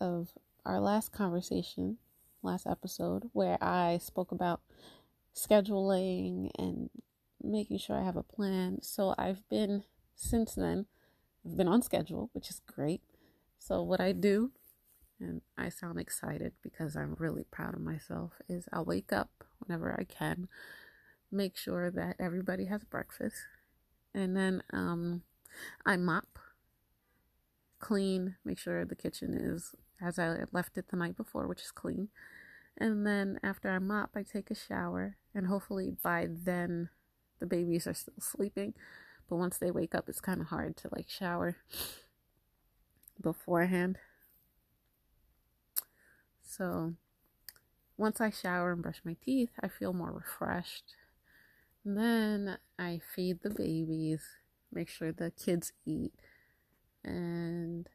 of our last conversation, last episode, where I spoke about scheduling and making sure I have a plan. So I've been, since then, I've been on schedule, which is great. So, what I do, and I sound excited because I'm really proud of myself, is I'll wake up whenever I can, make sure that everybody has breakfast, and then um, I mop, clean, make sure the kitchen is as I left it the night before, which is clean. And then after I mop, I take a shower, and hopefully by then the babies are still sleeping. But once they wake up, it's kind of hard to like shower beforehand. So once I shower and brush my teeth, I feel more refreshed. And then I feed the babies, make sure the kids eat, and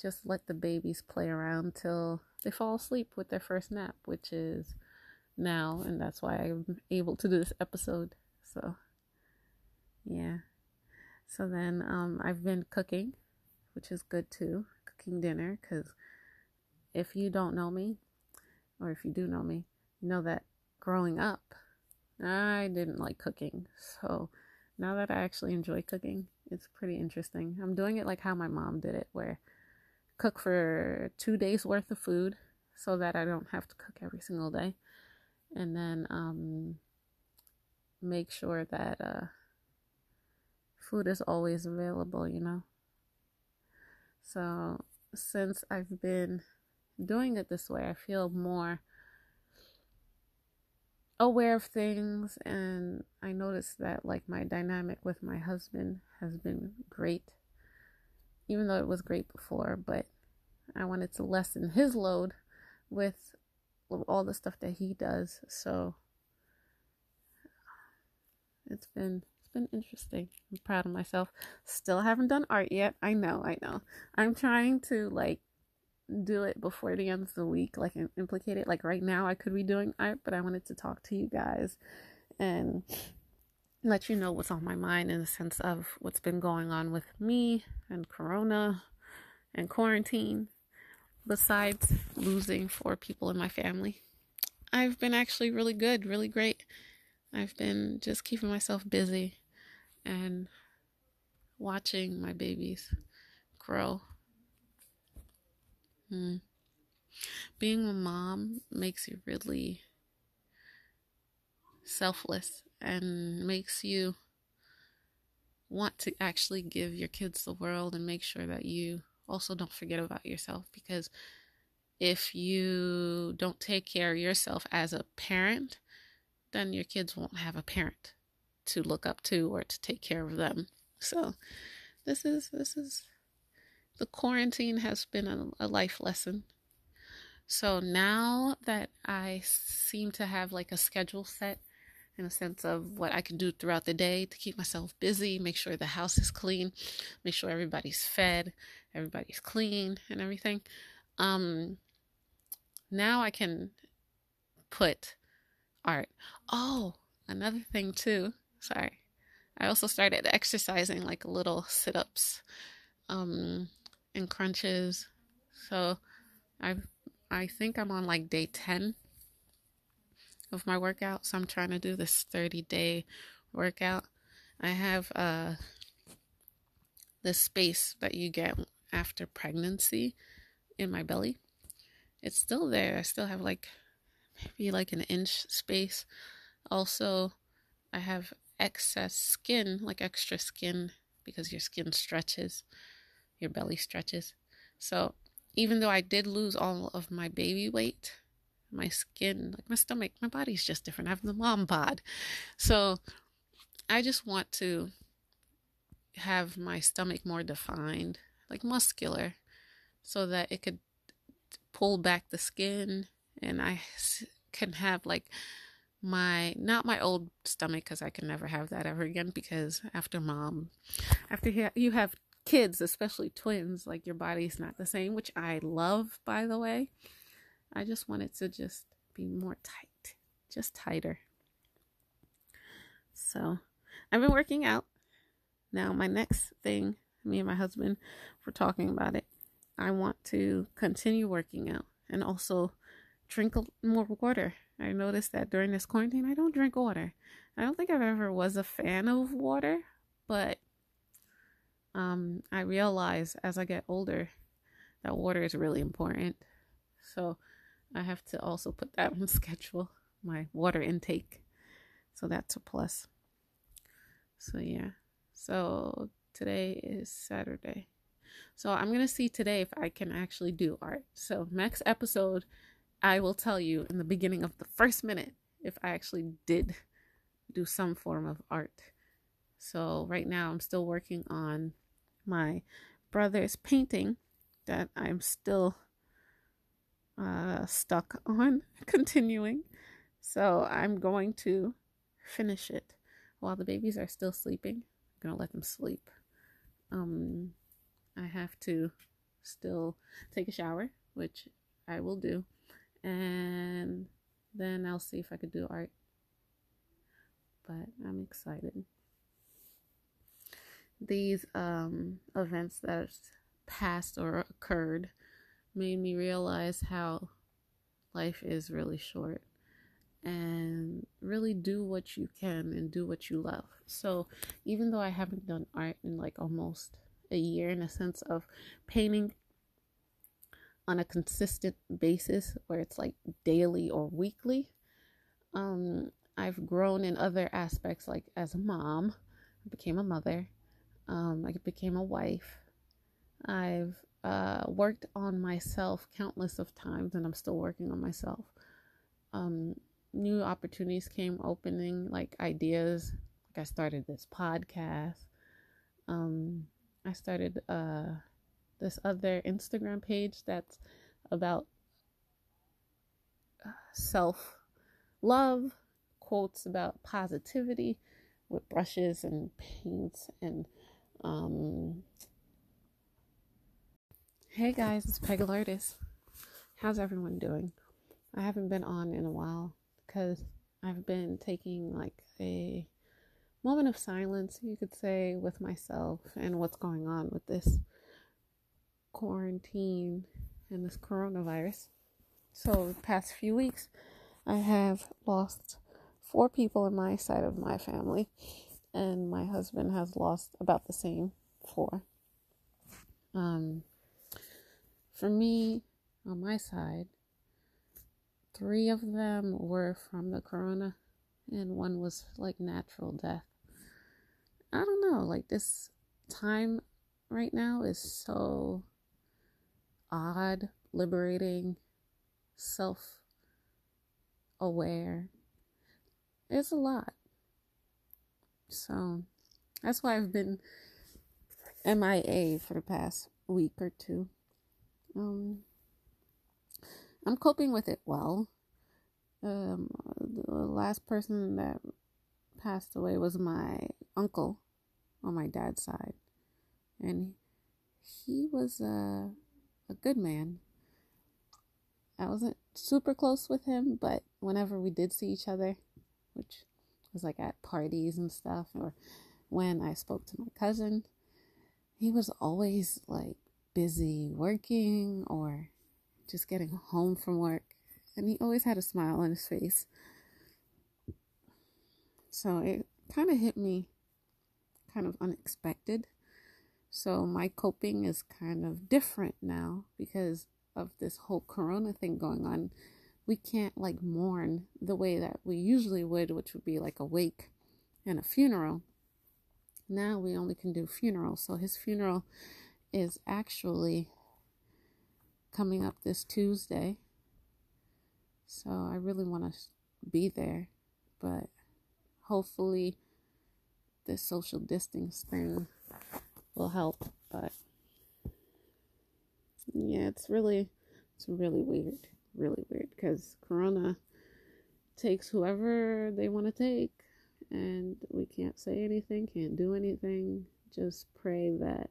just let the babies play around till they fall asleep with their first nap, which is now, and that's why I'm able to do this episode. So, yeah. So then um, I've been cooking, which is good too, cooking dinner, because if you don't know me, or if you do know me, you know that growing up, I didn't like cooking. So now that I actually enjoy cooking, it's pretty interesting. I'm doing it like how my mom did it, where cook for two days worth of food so that I don't have to cook every single day. And then um, make sure that uh, food is always available, you know. So since I've been doing it this way, I feel more aware of things and I noticed that like my dynamic with my husband has been great even though it was great before, but I wanted to lessen his load with all the stuff that he does. So it's been it's been interesting. I'm proud of myself. Still haven't done art yet. I know, I know. I'm trying to like do it before the end of the week, like implicate it. Like right now I could be doing art, but I wanted to talk to you guys and let you know what's on my mind in the sense of what's been going on with me and corona and quarantine besides losing four people in my family. I've been actually really good really great. I've been just keeping myself busy and watching my babies grow hmm. being a mom makes you really selfless and makes you want to actually give your kids the world and make sure that you also don't forget about yourself because if you don't take care of yourself as a parent, then your kids won't have a parent to look up to or to take care of them. So this is this is the quarantine has been a, a life lesson. So now that I seem to have like a schedule set in a sense of what I can do throughout the day to keep myself busy, make sure the house is clean, make sure everybody's fed, everybody's clean, and everything. Um, now I can put art. Oh, another thing too. Sorry. I also started exercising like little sit ups um, and crunches. So I I think I'm on like day 10 of my workout. So I'm trying to do this 30 day workout. I have uh the space that you get after pregnancy in my belly. It's still there. I still have like maybe like an inch space. Also, I have excess skin, like extra skin because your skin stretches, your belly stretches. So, even though I did lose all of my baby weight, my skin, like my stomach, my body's just different. I have the mom bod. So I just want to have my stomach more defined, like muscular, so that it could pull back the skin and I can have like my not my old stomach because I can never have that ever again because after mom after you have kids especially twins like your body's not the same which I love by the way I just want it to just be more tight, just tighter. So I've been working out. Now, my next thing, me and my husband were talking about it, I want to continue working out and also drink more water. I noticed that during this quarantine, I don't drink water. I don't think I've ever was a fan of water, but um, I realize as I get older that water is really important. So I have to also put that on schedule, my water intake. So that's a plus. So yeah. So today is Saturday. So I'm going to see today if I can actually do art. So next episode I will tell you in the beginning of the first minute if I actually did do some form of art. So right now I'm still working on my brother's painting that I'm still uh, stuck on continuing. So I'm going to finish it while the babies are still sleeping. I'm gonna let them sleep. Um, I have to still take a shower, which I will do, and then I'll see if I could do art. But I'm excited. These um, events that passed or occurred made me realize how life is really short and really do what you can and do what you love. So, even though I haven't done art in like almost a year in a sense of painting on a consistent basis where it's like daily or weekly, um, I've grown in other aspects like as a mom, I became a mother, um, I became a wife. I've uh, worked on myself countless of times, and I'm still working on myself. Um, new opportunities came opening, like ideas. Like I started this podcast. Um, I started uh, this other Instagram page that's about uh, self love, quotes about positivity with brushes and paints and um, hey guys, it's Peg Lourdes. How's everyone doing? I haven't been on in a while because I've been taking like a moment of silence, you could say, with myself and what's going on with this quarantine and this coronavirus. So, the past few weeks, I have lost four people in my side of my family and my husband has lost about the same four. Um, for me, on my side, three of them were from the corona, and one was like natural death. I don't know, like this time right now is so odd, liberating, self aware. It's a lot. So that's why I've been MIA for the past week or two. Um, I'm coping with it well. Um, the last person that passed away was my uncle on my dad's side, and he was a a good man. I wasn't super close with him, but whenever we did see each other, which was like at parties and stuff, or when I spoke to my cousin, he was always like busy working or just getting home from work. And he always had a smile on his face. So it kind of hit me kind of unexpected. So my coping is kind of different now because of this whole corona thing going on we can't like mourn the way that we usually would, which would be like a wake and a funeral. Now we only can do funerals. So his funeral is actually coming up this Tuesday. So I really want to be there, but hopefully this social distance thing will help. But yeah, it's really, it's really weird really weird because Corona takes whoever they want to take, and we can't say anything, can't do anything. Just pray that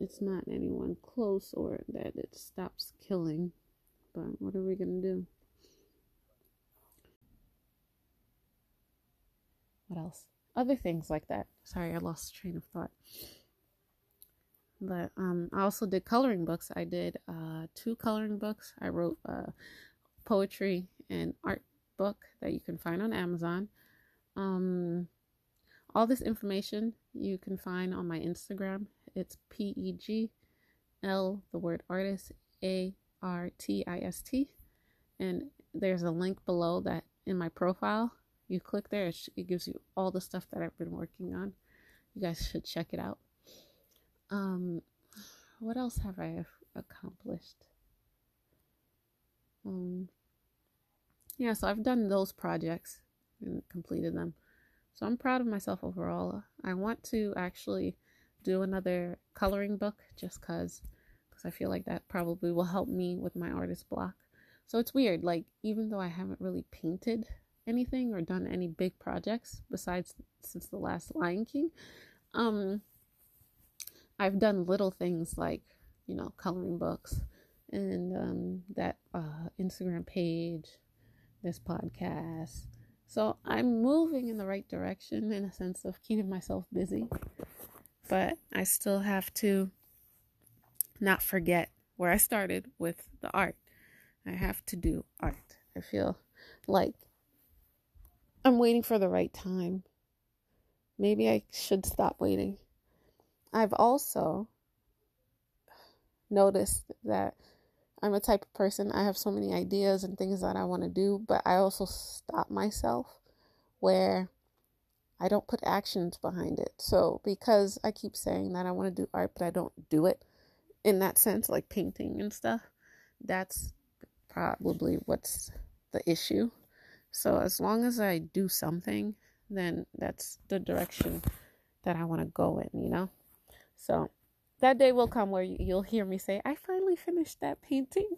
it's not anyone close or that it stops killing. But what are we gonna do? What else? Other things like that. Sorry, I lost train of thought. But um, I also did coloring books. I did uh, two coloring books. I wrote a poetry and art book that you can find on Amazon. Um, all this information you can find on my Instagram. It's P E G L, the word artist, A R T I S T. And there's a link below that in my profile. You click there, it gives you all the stuff that I've been working on. You guys should check it out. Um, what else have I accomplished? Um, yeah, so I've done those projects and completed them. So I'm proud of myself overall. I want to actually do another coloring book just cuz cuz I feel like that probably will help me with my artist block. So it's weird like even though I haven't really painted anything or done any big projects besides since the last Lion King, um I've done little things like, you know, coloring books and um that uh Instagram page, this podcast, so I'm moving in the right direction in a sense of keeping myself busy. But I still have to not forget where I started with the art. I have to do art. I feel like I'm waiting for the right time. Maybe I should stop waiting. I've also noticed that I'm a type of person, I have so many ideas and things that I want to do, but I also stop myself where I don't put actions behind it. So, because I keep saying that I want to do art, but I don't do it in that sense, like painting and stuff, that's probably what's the issue. So, as long as I do something, then that's the direction that I want to go in, you know? So, that day will come where you'll hear me say, I finally finished that painting.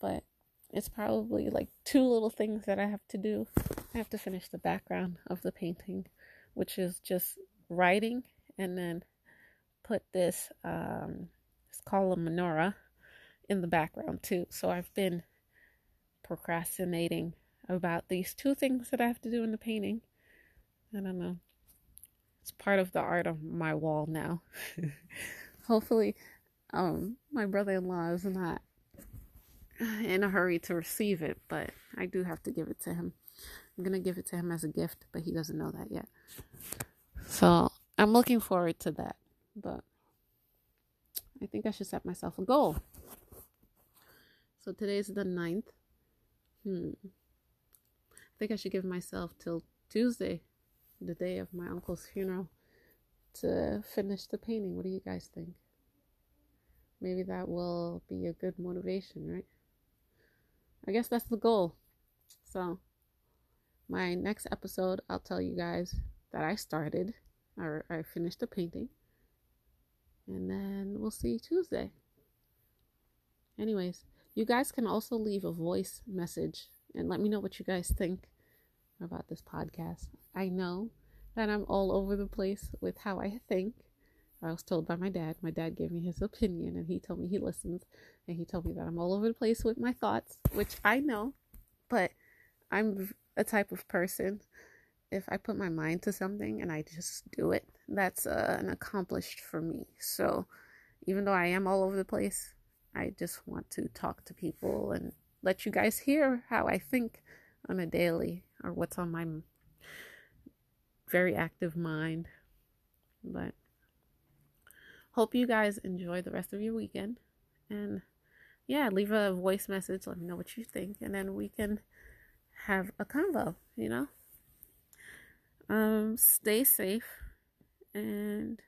But it's probably like two little things that I have to do. I have to finish the background of the painting, which is just writing and then put this, um, it's called a menorah, in the background too. So I've been procrastinating about these two things that I have to do in the painting. I don't know. It's part of the art of my wall now. hopefully um, my brother-in-law is not in a hurry to receive it but i do have to give it to him. I'm gonna give it to him as a gift but he doesn't know that yet. So i'm looking forward to that but i think i should set myself a goal. So today's the 9th hmm. I think i should give myself till tuesday the day of my uncle's funeral to finish the painting. What do you guys think? Maybe that will be a good motivation, right? I guess that's the goal. So, my next episode, I'll tell you guys that I started or I finished the painting. And then we'll see Tuesday. Anyways, you guys can also leave a voice message and let me know what you guys think about this podcast. I know that I'm all over the place with how I think. I was told by my dad. My dad gave me his opinion and he told me he listens and he told me that I'm all over the place with my thoughts, which I know, but I'm a type of person if I put my mind to something and I just do it, that's uh, an accomplished for me. So even though I am all over the place, I just want to talk to people and let you guys hear how I think on a daily or what's on my very active mind. But hope you guys enjoy the rest of your weekend. And yeah, leave a voice message. Let me know what you think. And then we can have a convo, you know? Um, stay safe and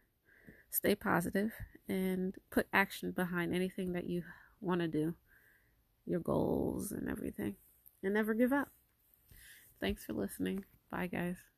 stay positive and put action behind anything that you want to do, your goals and everything. And never give up. Thanks for listening. Bye, guys.